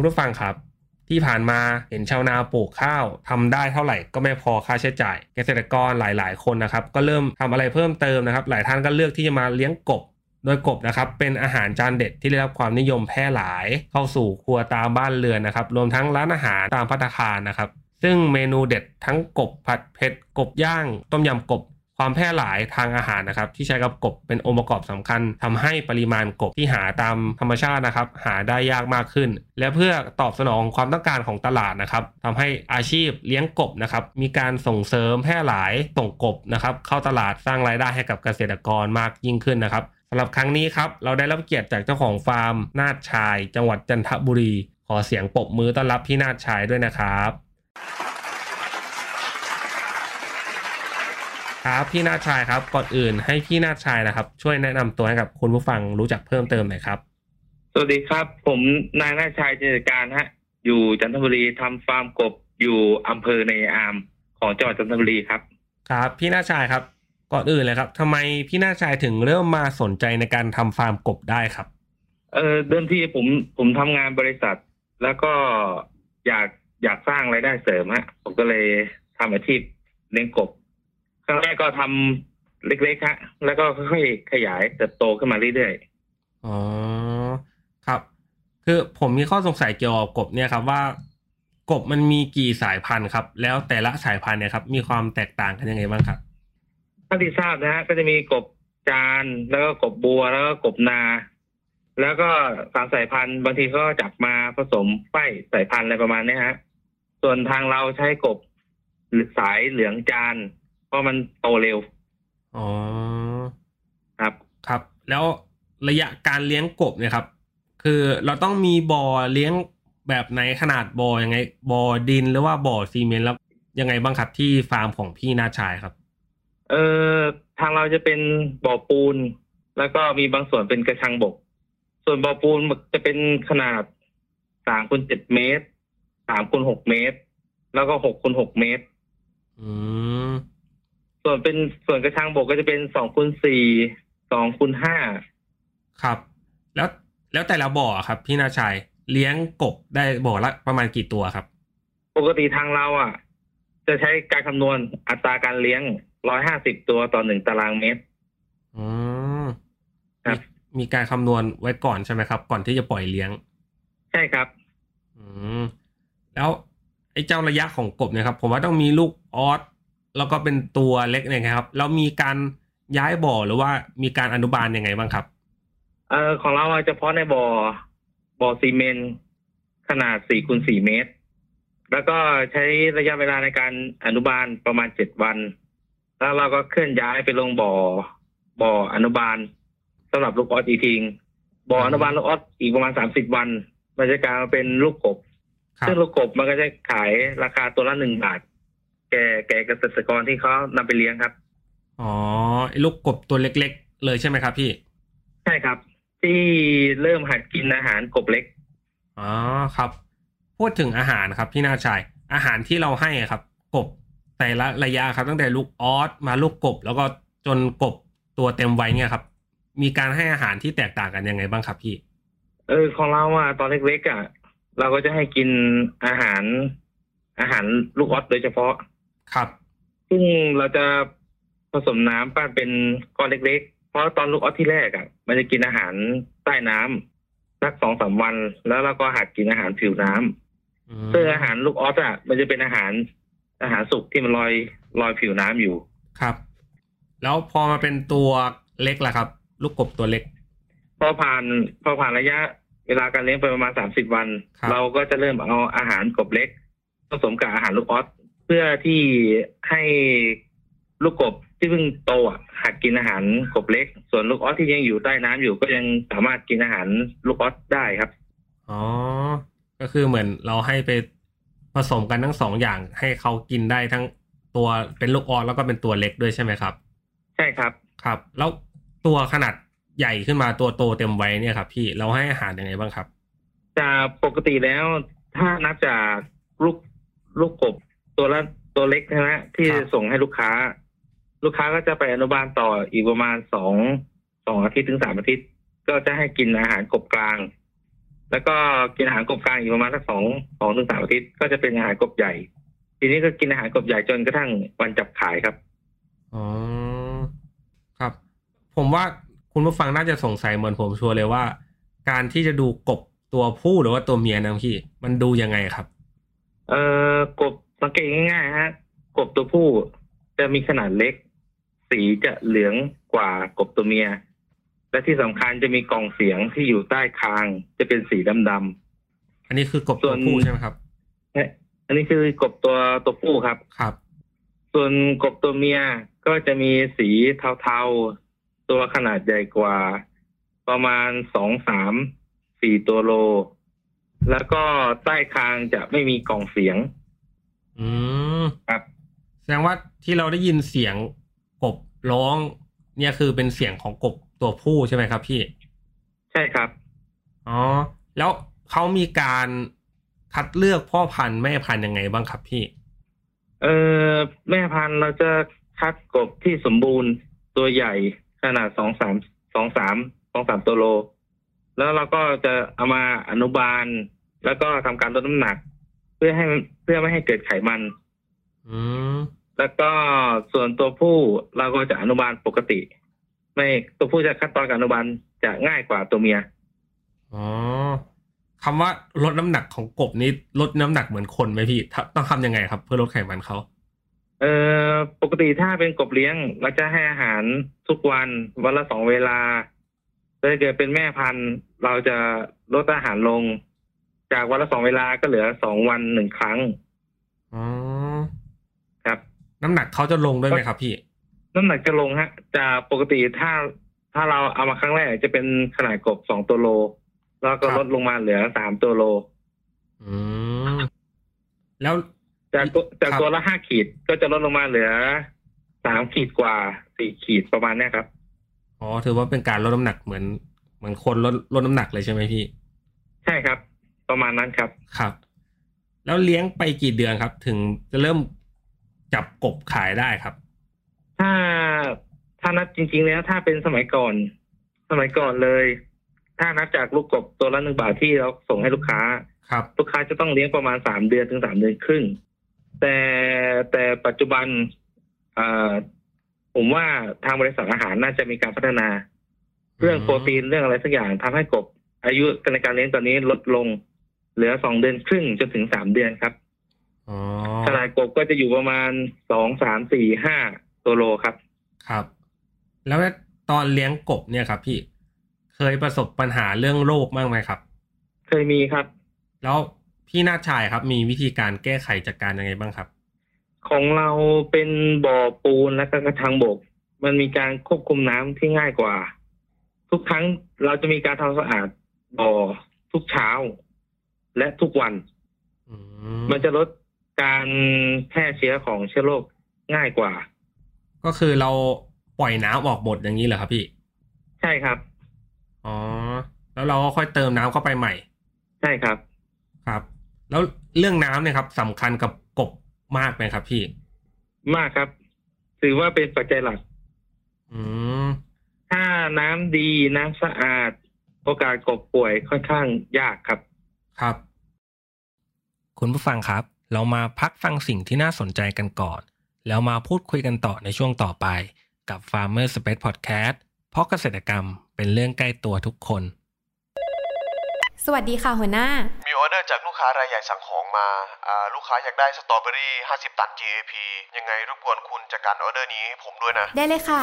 คุณผู้ฟังครับ ที่ผ่านมาเห็นชาวนาปลูกข้าวทำได้เท่าไหร่ก็ไม่พอค่าใช้จ่าย เกษตรกรหลายๆ คนนะครับ ก็เริ่มทำอะไรเพิ่มเติมนะครับ หลายท่านก็เลือกที่จะมาเลี้ยงกบโดยกบนะครับเป็นอาหารจานเด็ดที่ได้รับความนิยมแพร่หลาย เข้าสู่ครัวตามบ้านเรือนนะครับ รวมทั้งร้านอาหารตามภัตคารนะครับ ซึ่งเมนูเด็ดทั้งกบผัดเผ็ดกบย่าง ต้มยำกบ ความแพร่หลายทางอาหารนะครับที่ใช้กับกบเป็นองค์ประกอบสำคัญทำให้ปริมาณกบที่หาตามธรรมชาตินะครับ หาได้ยากมากขึ้น และเพื่อตอบสนองความต้องการของตลาดนะครับทำให้อาชีพเลี้ยงกบนะครับมีการส่งเสริมแพร่หลายส่งกบนะครับเข้าตลาดสร้างรายได้ให้กับเกษตรกรมากยิ่งขึ้นนะครับสำหรับครั้งนี้ครับเราได้รับเกียรติจากเจ้าของฟาร์ม นาดชาย จังหวัดจันทบุรี ขอเสียงปรบมือต้อนรับพี่นาดชายด้วยนะครับ ครับพี่นาดชายครับก่อนอื่นให้พี่นาดชายนะครับ ช่วยแนะนำตัวให้กับคุณผู้ฟังรู้จักเพิ่มเติมหน่อยครับ สวัสดีครับ ผมนายนาชัยเจริญการฮะ อยู่จันทบุรีทำฟาร์มกบอยู่อำเภอในอามของจังหวัดจันทบุรีครับ ครับ พี่นาดชายครับก่อนอื่นเลยครับทำไมพี่นาดชายถึงเริ่มมาสนใจในการทำฟาร์มกบได้ครับ เออเดิมทีผมผมทำงานบริษัท แล้วก็อยากอยากสร้างรายได้เสริมฮะผมก็เลยทำอาชีพเลี้ยงกบค รั้งแรกก็ทำเล็กๆฮะแล้วก็ค่อยๆขยายเติบโตขึ้นมาเรื่อยอ๋อครับ คือผมมีข้อสงสัยเกี่ยวกับกบเนี่ยครับว่า กบมันมีกี่สายพันธุ์ครับ แล้วแต่ละสายพันธุ์เนี่ยครับ มีความแตกต่างกันยังไงบ้างครับๆถ้าที่ทราบนะฮะก็จะมีกบจานแล้วก็กบบัวแล้วก็กบนา แล้วก็สามสายพันธุ์บางทีก็จับมาผสมไฟสายพันธุ์อะไรประมาณเนี้ยฮะ ส่วนทางเราใช้กบสายเหลืองจาน เพราะมันโตเร็ว อ๋อ ครับ ครับ แล้วระยะการเลี้ยงกบเนี่ยครับ คือเราต้องมีบ่อเลี้ยงแบบไหนขนาดบ่อยังไงบ่อดินหรือว่าบ่อซีเมนต์แล้วยังไงบ้างครับที่ฟาร์มของพี่นาชายครับ เอ่อทางเราจะเป็นบ่อปูน แล้วก็มีบางส่วนเป็นกระชังบก ส่วนบ่อปูนจะเป็นขนาดสามคูณเจ็ดเมตรสามคูณหกเมตร แล้วก็หกคูณหกเมตร อืม ส่วนเป็นส่วนกระชังบกก็จะเป็นสองคูณสี่สองคูณห้าครับ แล้วแล้วแต่ละบ่อครับ พี่นาชายเลี้ยงกบได้บ่อละประมาณกี่ตัวครับ ปกติทางเราอะ จะใช้การคำนวณอัตราการเลี้ยงร้อยห้าสิบตัวต่อหนึ่งตารางเมตรอืมครับมีมีการคำนวณไว้ก่อนใช่ไหมครับ ก่อนที่จะปล่อยเลี้ยง ใช่ครับ อืมแล้วไอ้เจ้าระยะของกบเนี่ยครับ ผมว่าต้องมีลูกออส แล้วก็เป็นตัวเล็กเนี่ยครับ แล้วมีการย้ายบ่อหรือว่ามีการอนุบาลยังไงบ้างครับ เอ่อของเราอะเฉพาะในบ่อบ่อซีเมนต์ขนาดสี่คูณสี่เมตร แล้วก็ใช้ระยะเวลาในการอนุบาลประมาณเจ็ดวัน แล้วเราก็เคลื่อนย้ายไปลงบ่อบ่ออนุบาลสำหรับลูกออสอีกทีงบ่ออนุบาลลูกออสอีกประมาณสามสิบวันมันจะกลายมาเป็นลูกกบครับซึ่งลูกกบมันก็จะขายราคาตัวละหนึ่งบาท แก่แก่เกษตรกรที่เขานำไปเลี้ยงครับ อ๋อไอ้ลูกกบตัวเล็ก ๆ เลยใช่ไหมครับ พี่ ใช่ครับ ที่เริ่มหัดกินอาหารกบเล็กอ๋อครับ พูดถึงอาหารครับพี่นาชาย อาหารที่เราให้ครับ กบแต่ละระยะครับ ตั้งแต่ลูกออสมาลูกกบ แล้วก็จนกบตัวเต็มวัยเนี่ยครับ มีการให้อาหารที่แตกต่างกันยังไงบ้างครับพี่ เออของเราอะตอนเล็กๆอะเราก็จะให้กินอาหารอาหารลูกออสโดยเฉพาะ ครับ ซึ่งเราจะผสมน้ำปั้นเป็นก้อนเล็กๆ เพราะตอนลูกออสที่แรกอะ มันจะกินอาหารใต้น้ำสักสองสามวัน แล้วเราก็หัดกินอาหารผิวน้ำอืมซึ่งอาหารลูกออสอะ มันจะเป็นอาหารอาหารสุกที่มันลอยลอยผิวน้ำอยู่ครับ แล้วพอมาเป็นตัวเล็กล่ะครับ ลูกกบตัวเล็ก พอผ่านพอผ่านระยะเวลาการเลี้ยงไปประมาณสามสิบวันครับเราก็จะเริ่มเอาอาหารกบเล็กผสมกับอาหารลูกออสเพื่อที่ให้ลูกกบที่เพิ่งโตอะหัดกินอาหารกบเล็ก ส่วนลูกออสที่ยังอยู่ใต้น้ำอยู่ก็ยังสามารถกินอาหารลูกออสได้ครับ อ๋อ ก็คือเหมือนเราให้ไปผสมกันทั้งสองอย่างให้เขากินได้ทั้งตัวเป็นลูกออสแล้วก็เป็นตัวเล็กด้วยใช่ไหมครับ ใช่ครับ ครับ แล้วตัวขนาดใหญ่ขึ้นมาตัวโตเต็มวัยเนี่ยครับ พี่เราให้อาหารยังไงบ้างครับจากปกติแล้วถ้านับจากลูกลูกกบ ตัวละตัวเล็กนะฮะที่ครับส่งให้ลูกค้า ลูกค้าก็จะไปอนุบาลต่ออีกประมาณสองสองอาทิตย์ถึงสามอาทิตย์ ก็จะให้กินอาหารกบกลาง แล้วก็กินอาหารกบกลางอีกประมาณสักสองสองถึงสามอาทิตย์ก็จะเป็นอาหารกบใหญ่ ทีนี้ก็กินอาหารกบใหญ่จนกระทั่งวันจับขายครับอ๋อครับ ผมว่าคุณผู้ฟังน่าจะสงสัยเหมือนผมชัวร์เลยว่า การที่จะดูกบตัวผู้หรือว่าตัวเมียนะพี่ มันดูยังไงครับ เอ่อกบ สังเกตง่ายๆฮะกบตัวผู้จะมีขนาดเล็ก สีจะเหลืองกว่ากบตัวเมีย และที่สำคัญจะมีกล่องเสียงที่อยู่ใต้คางจะเป็นสีดำอันนี้คือกบตัวผู้ใช่ไหมครับๆและอันนี้คือกบตัวตัวผู้ครับครับ ส่วนกบตัวเมียก็จะมีสีเทาๆ ตัวขนาดใหญ่กว่า ประมาณสองสามสี่ตัวโล แล้วก็ใต้คางจะไม่มีกล่องเสียง อืมครับแสดงว่าที่เราได้ยินเสียงกบร้อง เนี่ยคือเป็นเสียงของกบตัวผู้ใช่ไหมครับพี่ ใช่ครับอ๋อแล้วเขามีการคัดเลือกพ่อพันธุ์แม่พันธุ์ยังไงบ้างครับพี่ เออแม่พันธุ์เราจะคัดกบที่สมบูรณ์ตัวใหญ่ขนาดสองสามสองสามสองสามตัวโล แล้วเราก็จะเอามาอนุบาล แล้วก็ทำการลดน้ำหนัก เพื่อให้เพื่อไม่ให้เกิดไขมัน อืมแล้วก็ส่วนตัวผู้เราก็จะอนุบาลปกติ ไม่ตัวผู้จะขั้นตอนการอนุบาลจะง่ายกว่าตัวเมียอ๋อคำว่าลดน้ำหนักของกบนี้ลดน้ำหนักเหมือนคนไหมพี่ถ้าต้องทำยังไงครับ เพื่อลดไขมันเขาเออปกติถ้าเป็นกบเลี้ยงเราจะให้อาหารทุกวันวันละสองเวลาถ้าเกิดเป็นแม่พันธุ์ เราจะลดอาหารลง จากวันละสองเวลาก็เหลือสองวันหนึ่งครั้งอ๋อครับ น้ำหนักเขาจะลงด้วยไหมครับพี่ น้ำหนักจะลงฮะจากปกติถ้าถ้าเราเอามาครั้งแรกจะเป็นขนาดกบสองตัวโล แล้วก็ครับลดลงมาเหลือสามตัวโล อืมแล้วจากตัวจากครับตัวละห้าขีดก็จะลดลงมาเหลือสามขีดกว่าสี่ขีดประมาณเนี้ยครับ อ๋อ ถือว่าเป็นการลดน้ำหนักเหมือน เหมือนคนลดลดน้ำหนักเลยใช่ไหมพี่ ใช่ครับ ประมาณนั้นครับครับ แล้วเลี้ยงไปกี่เดือนครับ ถึงจะเริ่มจับกบขายได้ครับ ถ้าถ้านับจริง ๆ แล้ว ถ้าเป็นสมัยก่อน สมัยก่อนเลย ถ้านับจากลูกกบตัวละหนึ่งบาทที่เราส่งให้ลูกค้า ครับ ลูกค้าจะต้องเลี้ยงประมาณสามเดือนถึงสามเดือนครึ่งแต่แต่ปัจจุบันเอ่อผมว่าทางบริษัทอาหารน่าจะมีการพัฒนา เรื่องโปรตีนเรื่องอะไรสักอย่างทำให้กบ อายุในการเลี้ยงตอนนี้ลดลง เหลือสองเดือนครึ่งจนถึงสามเดือนครับอ๋อขนาดกบก็จะอยู่ประมาณสองสามสี่ห้าตัวโลครับ ครับ แล้วตอนเลี้ยงกบเนี่ยครับพี่เคยประสบปัญหาเรื่องโรคบ้างไหมครับ เคยมีครับ แล้วพี่นาฏชายครับ มีวิธีการแก้ไขจัดการยังไงบ้างครับ ของเราเป็นบ่อปูนและก็กระชังบก มันมีการควบคุมน้ำที่ง่ายกว่า ทุกครั้งเราจะมีการทำสะอาดบ่อทุกเช้า และทุกวันอืมันจะลดการแพร่เชื้อของเชื้อโรคง่ายกว่า ก็คือเราปล่อยน้ำออกหมดอย่างนี้เหรอครับพี่ ใช่ครับ อ๋อ แล้วเราก็ค่อยเติมน้ำเข้าไปใหม่ ใช่ครับ ครับ แล้วเรื่องน้ำเนี่ยครับสำคัญกับกบมากไหมครับพี่ มากครับ ถือว่าเป็นปัจจัยหลัก อืม ถ้าน้ำดีน้ำสะอาด โอกาสกบป่วยค่อนข้างยากครับ ครับ คุณผู้ฟังครับ เรามาพักฟังสิ่งที่น่าสนใจกันก่อน แล้วมาพูดคุยกันต่อในช่วงต่อไป กับ Farmer Space Podcast เพราะเกษตรกรรมเป็นเรื่องใกล้ตัวทุกคน สวัสดีค่ะหัวหน้า มีออเดอร์จากลูกค้ารายใหญ่สั่งของมาอ่าลูกค้าอยากได้สตรอเบอรี่ 50 ตัน GAP ยังไงรบกวนคุณจัดการออเดอร์นี้ให้ผมด้วยนะ ได้เลยค่ะ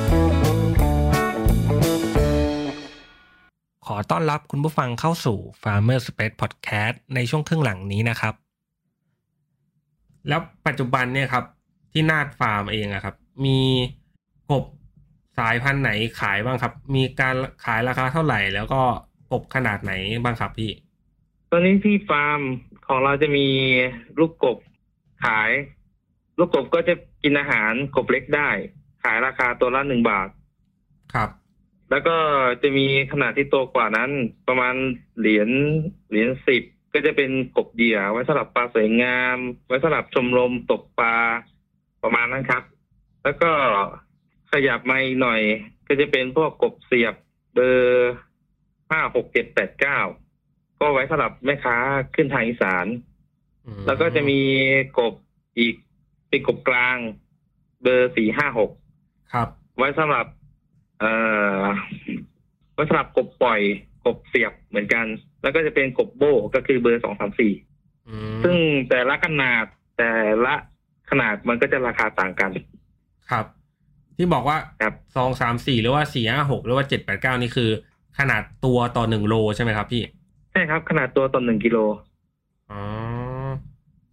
อต้อนรับคุณผู้ฟังเข้าสู่ Farmer Space Podcast ในช่วงครึ่งหลังนี้นะครับ แล้วปัจจุบันเนี่ยครับ ที่นาดฟาร์มเองอะครับ มีกบสายพันธุ์ไหนขายบ้างครับ มีการขายราคาเท่าไหร่ แล้วก็กบขนาดไหนบ้างครับพี่ ตอนนี้ที่ฟาร์มของเราจะมีลูกกบขาย ลูกกบก็จะกินอาหารกบเล็กได้ ขายราคาตัวละหนึ่งบาท ครับ แล้วก็จะมีขนาดที่โตกว่านั้น ประมาณเหรียญเหรียญสิบก็จะเป็นกบเหยื่อไว้สำหรับปลาสวยงาม ไว้สำหรับชมรมตกปลาประมาณนั้นครับ แล้วก็ขยับมาอีกหน่อย ก็จะเป็นพวกกบเสียบเบอร์ห้าหกเจ็ดแปดเก้าก็ไว้สำหรับแม่ค้าขึ้นทางอีสานอืมแล้วก็จะมีกบอีกเป็นกบกลาง เบอร์สี่ห้าหกครับ ไว้สำหรับ เอ่อไว้สำหรับกบปล่อยกบเสียบเหมือนกัน แล้วก็จะเป็นกบโบก็คือเบอร์สองสามสี่อืมซึ่งแต่ละขนาดแต่ละขนาดมันก็จะราคาต่างกัน ครับ ที่บอกว่าครับสองสามสี่หรือว่าสี่ห้าหกหรือว่าเจ็ดแปดเก้านี่คือ ขนาดตัวต่อหนึ่งโลใช่ไหมครับพี่ ใช่ครับ ขนาดตัวต่อหนึ่งกิโลอ๋อ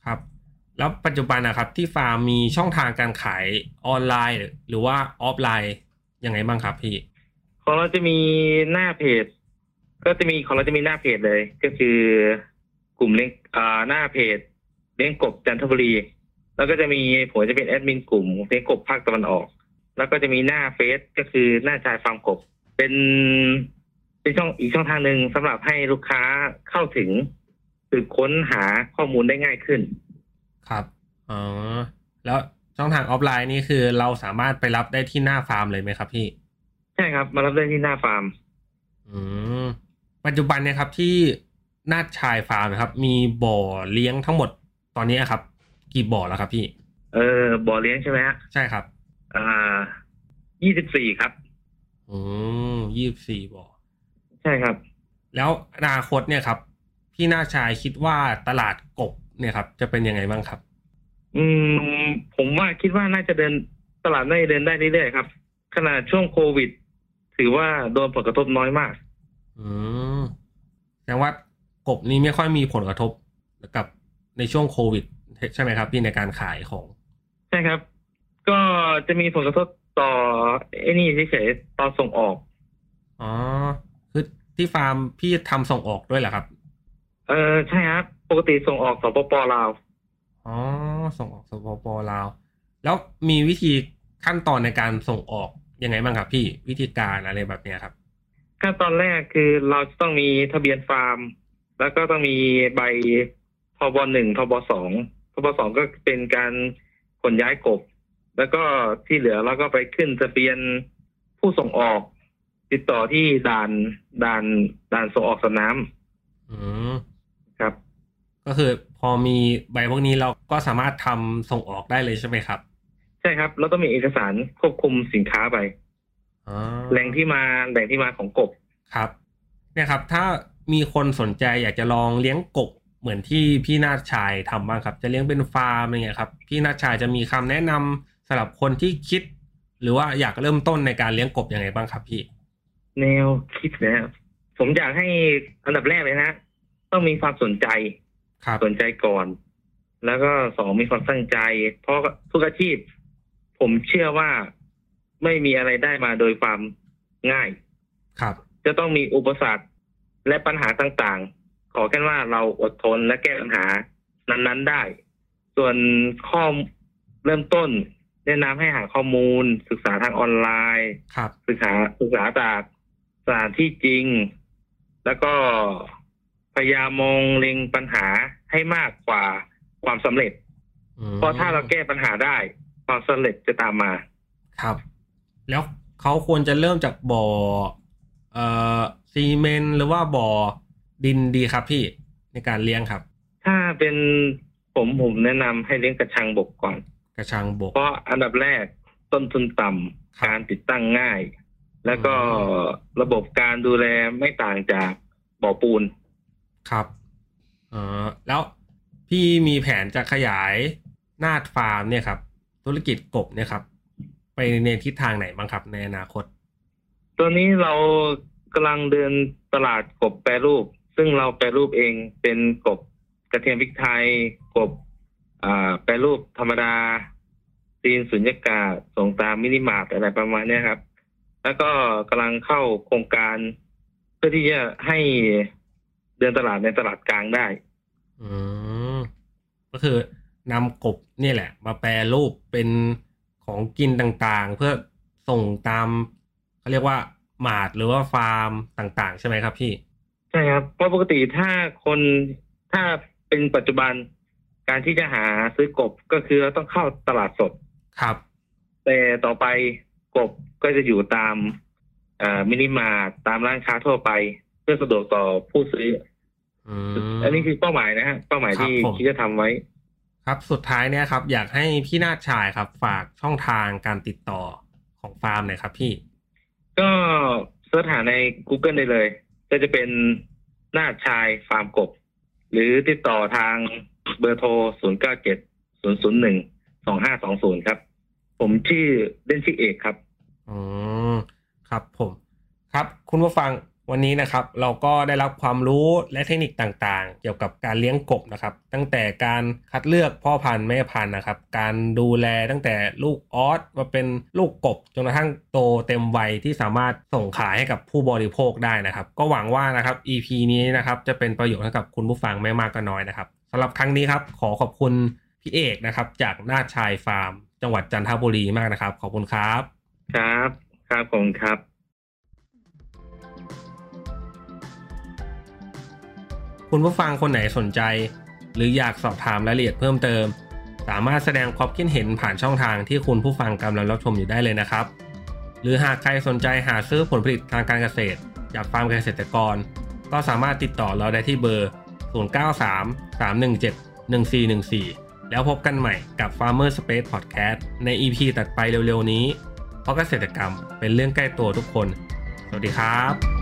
ครับ แล้วปัจจุบันนะครับ ที่ฟาร์มมีช่องทางการขายออนไลน์ หรือว่าออฟไลน์ ยังไงบ้างครับพี่ ของเราจะมีหน้าเพจ ก็จะมีของเราจะมีหน้าเพจเลย ก็คือกลุ่มเลี้ยงอ่าหน้าเพจเลี้ยงกบจันทบุรี แล้วก็จะมีผมจะเป็นแอดมินกลุ่มเลี้ยงกบภาคตะวันออก แล้วก็จะมีหน้าเฟซก็คือหน้าชายฟาร์มกบ เป็นเป็นช่องอีกช่องทางหนึ่งสำหรับให้ลูกค้าเข้าถึงสืบค้นหาข้อมูลได้ง่ายขึ้น ครับอ๋อแล้ว ช่องทางออฟไลน์นี่คือเราสามารถไปรับได้ที่หน้าฟาร์มเลยไหมครับพี่ ใช่ครับ มารับได้ที่หน้าฟาร์ม อืมปัจจุบันเนี่ยครับที่นาดชายฟาร์มนะครับ มีบ่อเลี้ยงทั้งหมดตอนนี้ครับ กี่บ่อแล้วครับพี่ เออบ่อเลี้ยงใช่ไหมฮะใช่ครับ อ่ายี่สิบสี่ครับอืมยี่สิบสี่บ่อใช่ครับ แล้วอนาคตเนี่ยครับ พี่นาชายคิดว่าตลาดกบเนี่ยครับ จะเป็นยังไงบ้างครับ อืมผมว่าคิดว่าน่าจะเดินตลาดน่าจะเดินได้เรื่อยๆครับ ขนาดช่วงโควิด ถือว่าโดนผลกระทบน้อยมาก อืมแสดงว่ากบนี้ไม่ค่อยมีผลกระทบกับในช่วงโควิด ใช่ไหมครับพี่ในการขายของ ใช่ครับ ก็จะมีผลกระทบต่อไอ้นี่เฉยๆตอนส่งออกอ๋อคือที่ฟาร์มพี่ทำส่งออกด้วยเหรอครับ เออใช่ครับ ปกติส่งออกสปปลาวอ๋อ ส่งออกสปปลาว แล้วมีวิธีขั้นตอนในการส่งออกยังไงบ้างครับพี่วิธีการอะไรแบบเนี้ยครับขั้นตอนแรกคือเราจะต้องมีทะเบียนฟาร์ม แล้วก็ต้องมีใบทบหนึ่งทบสองทบสองก็เป็นการขนย้ายกบ แล้วก็ที่เหลือเราก็ไปขึ้นทะเบียนผู้ส่งออก ติดต่อที่ด่านด่านด่านส่งออกสนามอืมครับ ก็คือพอมีใบพวกนี้เราก็สามารถทำส่งออกได้เลยใช่ไหมครับ ใช่ครับ แล้วต้องมีเอกสารควบคุมสินค้าไปอ๋อแหล่งที่มาแหล่งที่มาของกบครับ เนี่ยครับ ถ้ามีคนสนใจอยากจะลองเลี้ยงกบเหมือนที่พี่นาฏชายทำบ้างครับ จะเลี้ยงเป็นฟาร์มอะไรเงี้ยครับ พี่นาฏชายจะมีคำแนะนำสำหรับคนที่คิด หรือว่าอยากเริ่มต้นในการเลี้ยงกบยังไงบ้างครับพี่ แนวคิดนะครับผมอยากให้อันดับแรกเลยนะ ต้องมีความสนใจครับ สนใจก่อน แล้วก็สองมีความตั้งใจ เพราะทุกอาชีพ ผมเชื่อว่าไม่มีอะไรได้มาโดยความง่าย ครับ จะต้องมีอุปสรรคและปัญหาต่างๆ ขอแค่ว่าเราอดทนและแก้ปัญหานั้นๆได้ ส่วนข้อเริ่มต้นแนะนำให้หาข้อมูล ศึกษาทางออนไลน์ครับศึกษาศึกษาจากสถานที่จริง แล้วก็ พยายามมองเล็งปัญหาให้มากกว่าความสำเร็จอืมเพราะถ้าเราแก้ปัญหาได้ ความสำเร็จจะตามมา ครับ แล้วเขาควรจะเริ่มจากบ่อเอ่อซีเมนต์หรือว่าบ่อดินดีครับพี่ในการเลี้ยงครับ ถ้าเป็นผมผมแนะนำให้เลี้ยงกระชังบกก่อน กระชังบก เพราะอันดับแรกต้นทุนต่ำครับการติดตั้งง่าย แล้วก็อืมระบบการดูแลไม่ต่างจากบ่อปูน ครับเอ่อแล้วพี่มีแผนจะขยายนาดฟาร์มเนี่ยครับ ธุรกิจกบเนี่ยครับ ไปในทิศทางไหนบ้างครับ ในอนาคต ตัวนี้เรากำลังเดินตลาดกบแปรรูป ซึ่งเราแปรรูปเองเป็นกบกระเทียมพริกไทยกบแปรรูปธรรมดาตีนสุญญากาศส่งตามมินิมาร์ทอะไรประมาณนี้ครับ แล้วก็กำลังเข้าโครงการ เพื่อที่จะให้ เดินตลาดในตลาดกลางได้ อืมก็คือนำกบเนี่ยแหละ มาแปรรูปเป็นของกินต่างๆ เพื่อส่งตามเขาเรียกว่ามาร์ทหรือว่าฟาร์มต่างๆ ใช่ไหมครับพี่ ใช่ครับ เพราะปกติถ้าคนถ้าเป็นปัจจุบันการที่จะหาซื้อกบก็คือเราต้องเข้าตลาดสดครับ แต่ต่อไปกบก็จะอยู่ตามเอ่อมินิมาร์ทตามร้านค้าทั่วไปเพื่อสะดวกต่อผู้ซื้ออือมอันนี้คือเป้าหมายนะฮะเป้าหมายครับที่ผมคิดจะทำไว้ ครับสุดท้ายเนี่ยครับ อยากให้พี่นาฏชายครับ ฝากช่องทางการติดต่อของฟาร์มหน่อยครับพี่ ก็เสิร์ชหาใน Google ได้เลย ก็จะเป็นหน้าชายฟาร์มกบ หรือติดต่อทางเบอร์โทร 0 9 7 0 0 1 2 5 2 0 ครับ ผมชื่อเล่นชื่อเอกครับอืมครับผม ครับคุณผู้ฟัง วันนี้นะครับเราก็ได้รับความรู้และเทคนิคต่างๆ เกี่ยวกับการเลี้ยงกบนะครับ ตั้งแต่การคัดเลือกพ่อพันธุ์แม่พันธุ์นะครับ การดูแลตั้งแต่ลูกออสมาเป็นลูกกบจนกระทั่งโตเต็มวัยที่สามารถส่งขายให้กับผู้บริโภคได้นะครับ ก็หวังว่านะครับ EP นี้นะครับจะเป็นประโยชน์ให้กับคุณผู้ฟังไม่มากก็น้อยนะครับสำหรับครั้งนี้ครับขอขอบคุณพี่เอกนะครับ จากนาชายฟาร์ม จังหวัดจันทบุรีมากนะครับ ขอบคุณครับ ครับครับผมครับ คุณผู้ฟังคนไหนสนใจ หรืออยากสอบถามรายละเอียดเพิ่มเติม สามารถแสดงความคิดเห็นผ่านช่องทางที่คุณผู้ฟังกำลังรับชมอยู่ได้เลยนะครับ หรือหากใครสนใจหาซื้อผลผลิตทางการเกษตร จากฟาร์มเกษตรกร ก็สามารถติดต่อเราได้ที่เบอร์ 093 317 1414 แล้วพบกันใหม่กับ Farmer Space Podcast ใน EP ตัดไปเร็วๆนี้ เพราะเกษตรกรรมเป็นเรื่องใกล้ตัวทุกคน สวัสดีครับ